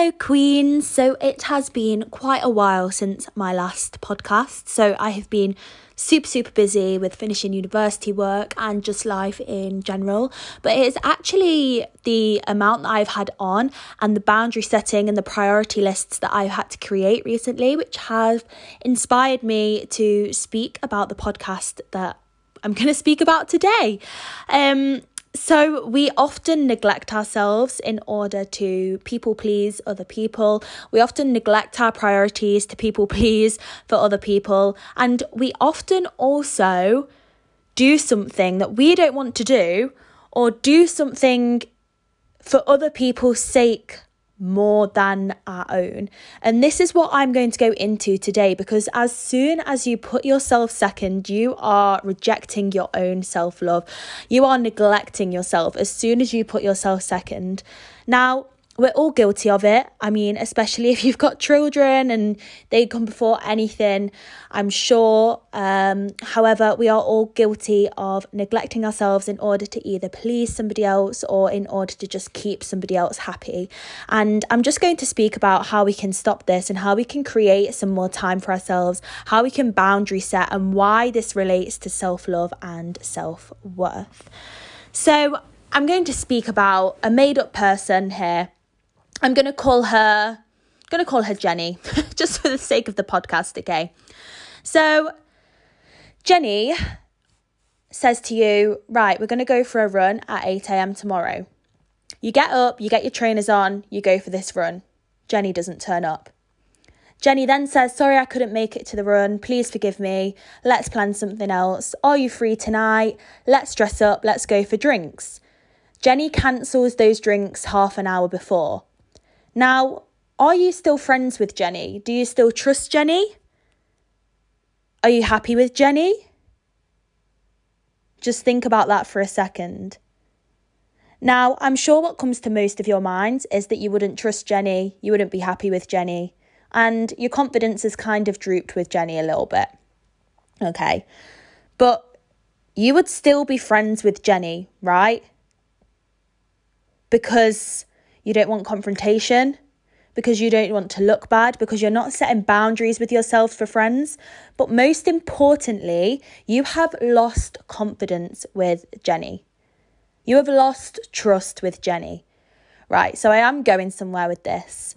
Hello, Queens. So it has been quite a while since my last podcast. So I have been super, super busy with finishing university work and just life in general. But it is actually the amount that I've had on and the boundary setting and the priority lists that I've had to create recently, which have inspired me to speak about the podcast that I'm going to speak about today. Um, so, we often neglect ourselves in order to people please other people. We often neglect our priorities to people please for other people. And we often also do something that we don't want to do or do something for other people's sake more than our own. And this is what I'm going to go into today because as soon as you put yourself second, you are rejecting your own self love. You are neglecting yourself as soon as you put yourself second. Now, we're all guilty of it. I mean, especially if you've got children and they come before anything, I'm sure. Um, however, we are all guilty of neglecting ourselves in order to either please somebody else or in order to just keep somebody else happy. And I'm just going to speak about how we can stop this and how we can create some more time for ourselves, how we can boundary set, and why this relates to self love and self worth. So, I'm going to speak about a made up person here I'm going to call her going to call her Jenny just for the sake of the podcast, okay? So Jenny says to you, "Right, we're going to go for a run at 8 a.m. tomorrow." You get up, you get your trainers on, you go for this run. Jenny doesn't turn up. Jenny then says, Sorry, I couldn't make it to the run. Please forgive me. Let's plan something else. Are you free tonight? Let's dress up. Let's go for drinks. Jenny cancels those drinks half an hour before. Now, are you still friends with Jenny? Do you still trust Jenny? Are you happy with Jenny? Just think about that for a second. Now, I'm sure what comes to most of your minds is that you wouldn't trust Jenny, you wouldn't be happy with Jenny, and your confidence has kind of drooped with Jenny a little bit. Okay. But you would still be friends with Jenny, right? Because you don't want confrontation because you don't want to look bad, because you're not setting boundaries with yourself for friends. But most importantly, you have lost confidence with Jenny. You have lost trust with Jenny. Right, so I am going somewhere with this.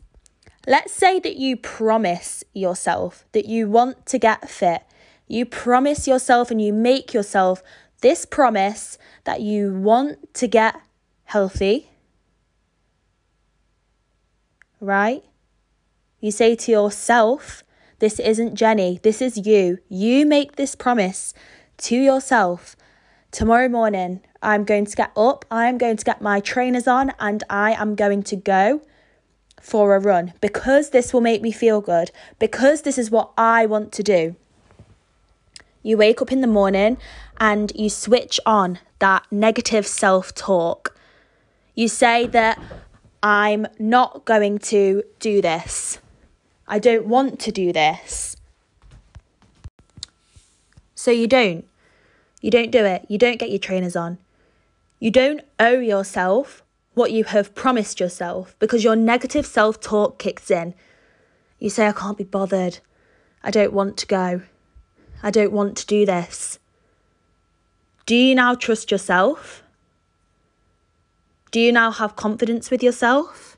Let's say that you promise yourself that you want to get fit. You promise yourself and you make yourself this promise that you want to get healthy right? You say to yourself, This isn't Jenny, this is you. You make this promise to yourself. Tomorrow morning, I'm going to get up, I'm going to get my trainers on, and I am going to go for a run because this will make me feel good, because this is what I want to do. You wake up in the morning and you switch on that negative self talk. You say that I'm not going to do this. I don't want to do this. So you don't. You don't do it. You don't get your trainers on. You don't owe yourself what you have promised yourself because your negative self talk kicks in. You say, I can't be bothered. I don't want to go. I don't want to do this. Do you now trust yourself? Do you now have confidence with yourself?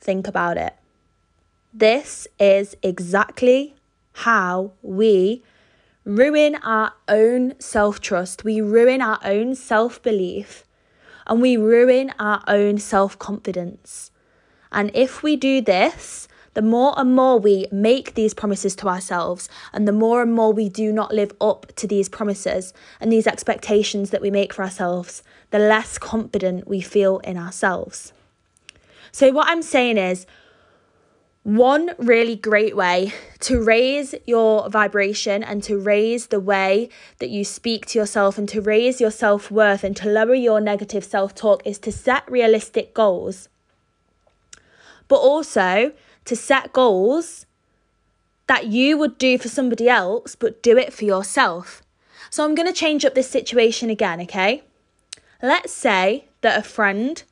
Think about it. This is exactly how we ruin our own self trust, we ruin our own self belief, and we ruin our own self confidence. And if we do this, the more and more we make these promises to ourselves, and the more and more we do not live up to these promises and these expectations that we make for ourselves, the less confident we feel in ourselves. So, what I'm saying is, one really great way to raise your vibration and to raise the way that you speak to yourself and to raise your self worth and to lower your negative self talk is to set realistic goals. But also, to set goals that you would do for somebody else, but do it for yourself. So I'm going to change up this situation again, okay? Let's say that a friend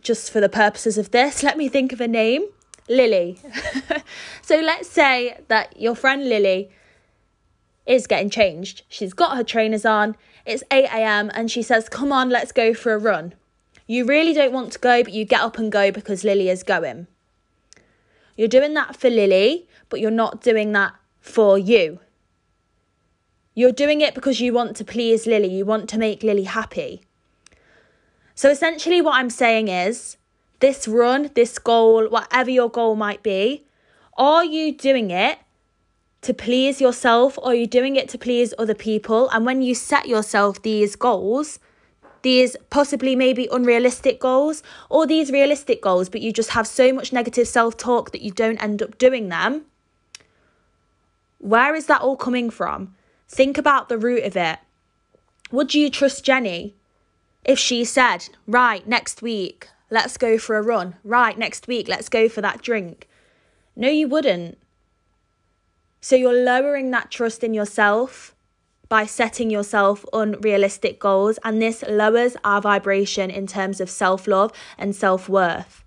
just for the purposes of this, let me think of a name Lily. so let's say that your friend Lily is getting changed. She's got her trainers on, it's 8 a.m., and she says, Come on, let's go for a run. You really don't want to go, but you get up and go because Lily is going. You're doing that for Lily, but you're not doing that for you. You're doing it because you want to please Lily, you want to make Lily happy. So essentially, what I'm saying is this run, this goal, whatever your goal might be, are you doing it to please yourself or are you doing it to please other people? And when you set yourself these goals, these possibly maybe unrealistic goals or these realistic goals, but you just have so much negative self talk that you don't end up doing them. Where is that all coming from? Think about the root of it. Would you trust Jenny if she said, right, next week, let's go for a run? Right, next week, let's go for that drink? No, you wouldn't. So you're lowering that trust in yourself by setting yourself unrealistic goals, and this lowers our vibration in terms of self love and self worth.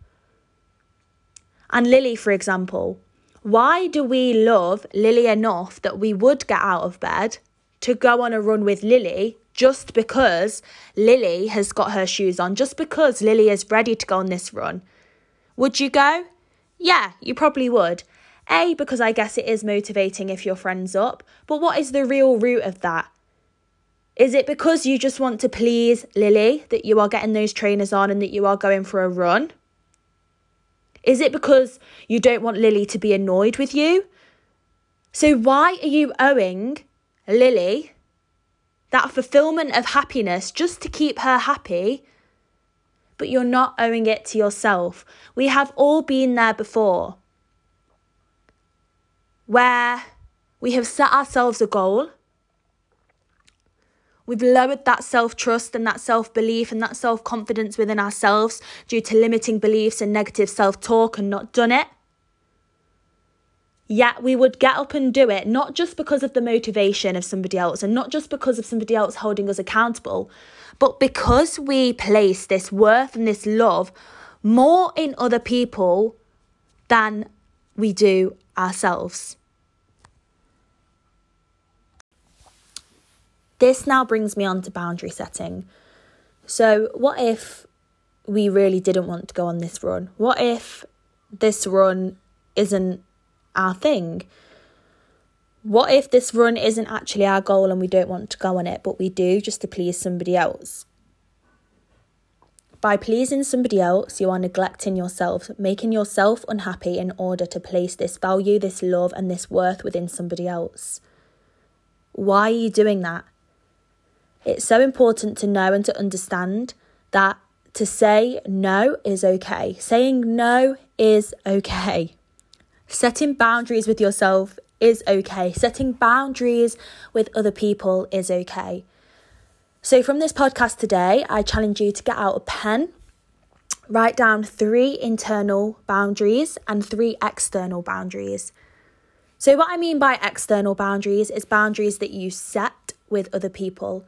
And Lily, for example, why do we love Lily enough that we would get out of bed to go on a run with Lily just because Lily has got her shoes on, just because Lily is ready to go on this run? Would you go? Yeah, you probably would. A, because I guess it is motivating if your friend's up, but what is the real root of that? Is it because you just want to please Lily that you are getting those trainers on and that you are going for a run? Is it because you don't want Lily to be annoyed with you? So, why are you owing Lily that fulfillment of happiness just to keep her happy, but you're not owing it to yourself? We have all been there before where we have set ourselves a goal. We've lowered that self trust and that self belief and that self confidence within ourselves due to limiting beliefs and negative self talk and not done it. Yet we would get up and do it, not just because of the motivation of somebody else and not just because of somebody else holding us accountable, but because we place this worth and this love more in other people than we do ourselves. This now brings me on to boundary setting. So, what if we really didn't want to go on this run? What if this run isn't our thing? What if this run isn't actually our goal and we don't want to go on it, but we do just to please somebody else? By pleasing somebody else, you are neglecting yourself, making yourself unhappy in order to place this value, this love, and this worth within somebody else. Why are you doing that? It's so important to know and to understand that to say no is okay. Saying no is okay. Setting boundaries with yourself is okay. Setting boundaries with other people is okay. So, from this podcast today, I challenge you to get out a pen, write down three internal boundaries and three external boundaries. So, what I mean by external boundaries is boundaries that you set with other people.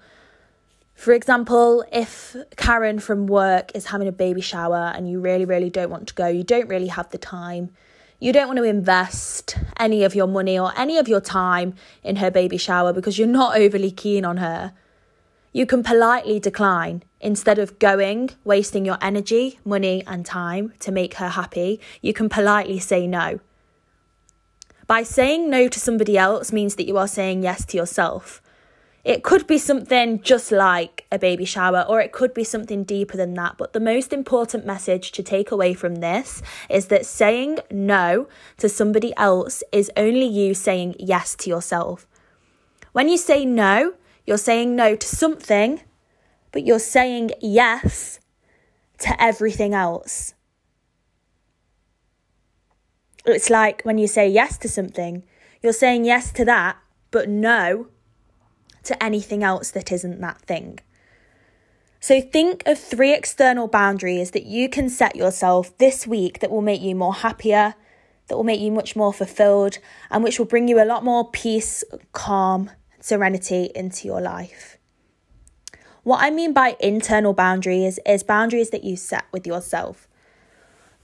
For example, if Karen from work is having a baby shower and you really, really don't want to go, you don't really have the time, you don't want to invest any of your money or any of your time in her baby shower because you're not overly keen on her, you can politely decline instead of going, wasting your energy, money, and time to make her happy. You can politely say no. By saying no to somebody else means that you are saying yes to yourself. It could be something just like a baby shower, or it could be something deeper than that. But the most important message to take away from this is that saying no to somebody else is only you saying yes to yourself. When you say no, you're saying no to something, but you're saying yes to everything else. It's like when you say yes to something, you're saying yes to that, but no to anything else that isn't that thing. So think of three external boundaries that you can set yourself this week that will make you more happier, that will make you much more fulfilled, and which will bring you a lot more peace, calm, serenity into your life. What I mean by internal boundaries is boundaries that you set with yourself.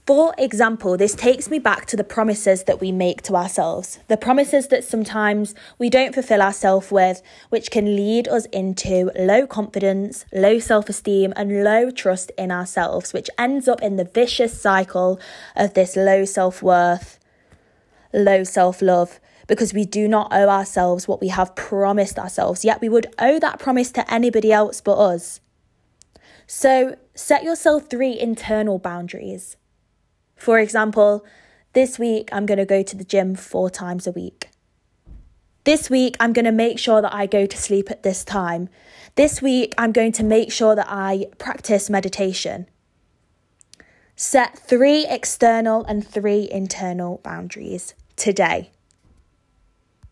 For example, this takes me back to the promises that we make to ourselves, the promises that sometimes we don't fulfill ourselves with, which can lead us into low confidence, low self esteem, and low trust in ourselves, which ends up in the vicious cycle of this low self worth, low self love, because we do not owe ourselves what we have promised ourselves, yet we would owe that promise to anybody else but us. So set yourself three internal boundaries. For example, this week I'm going to go to the gym four times a week. This week I'm going to make sure that I go to sleep at this time. This week I'm going to make sure that I practice meditation. Set three external and three internal boundaries today.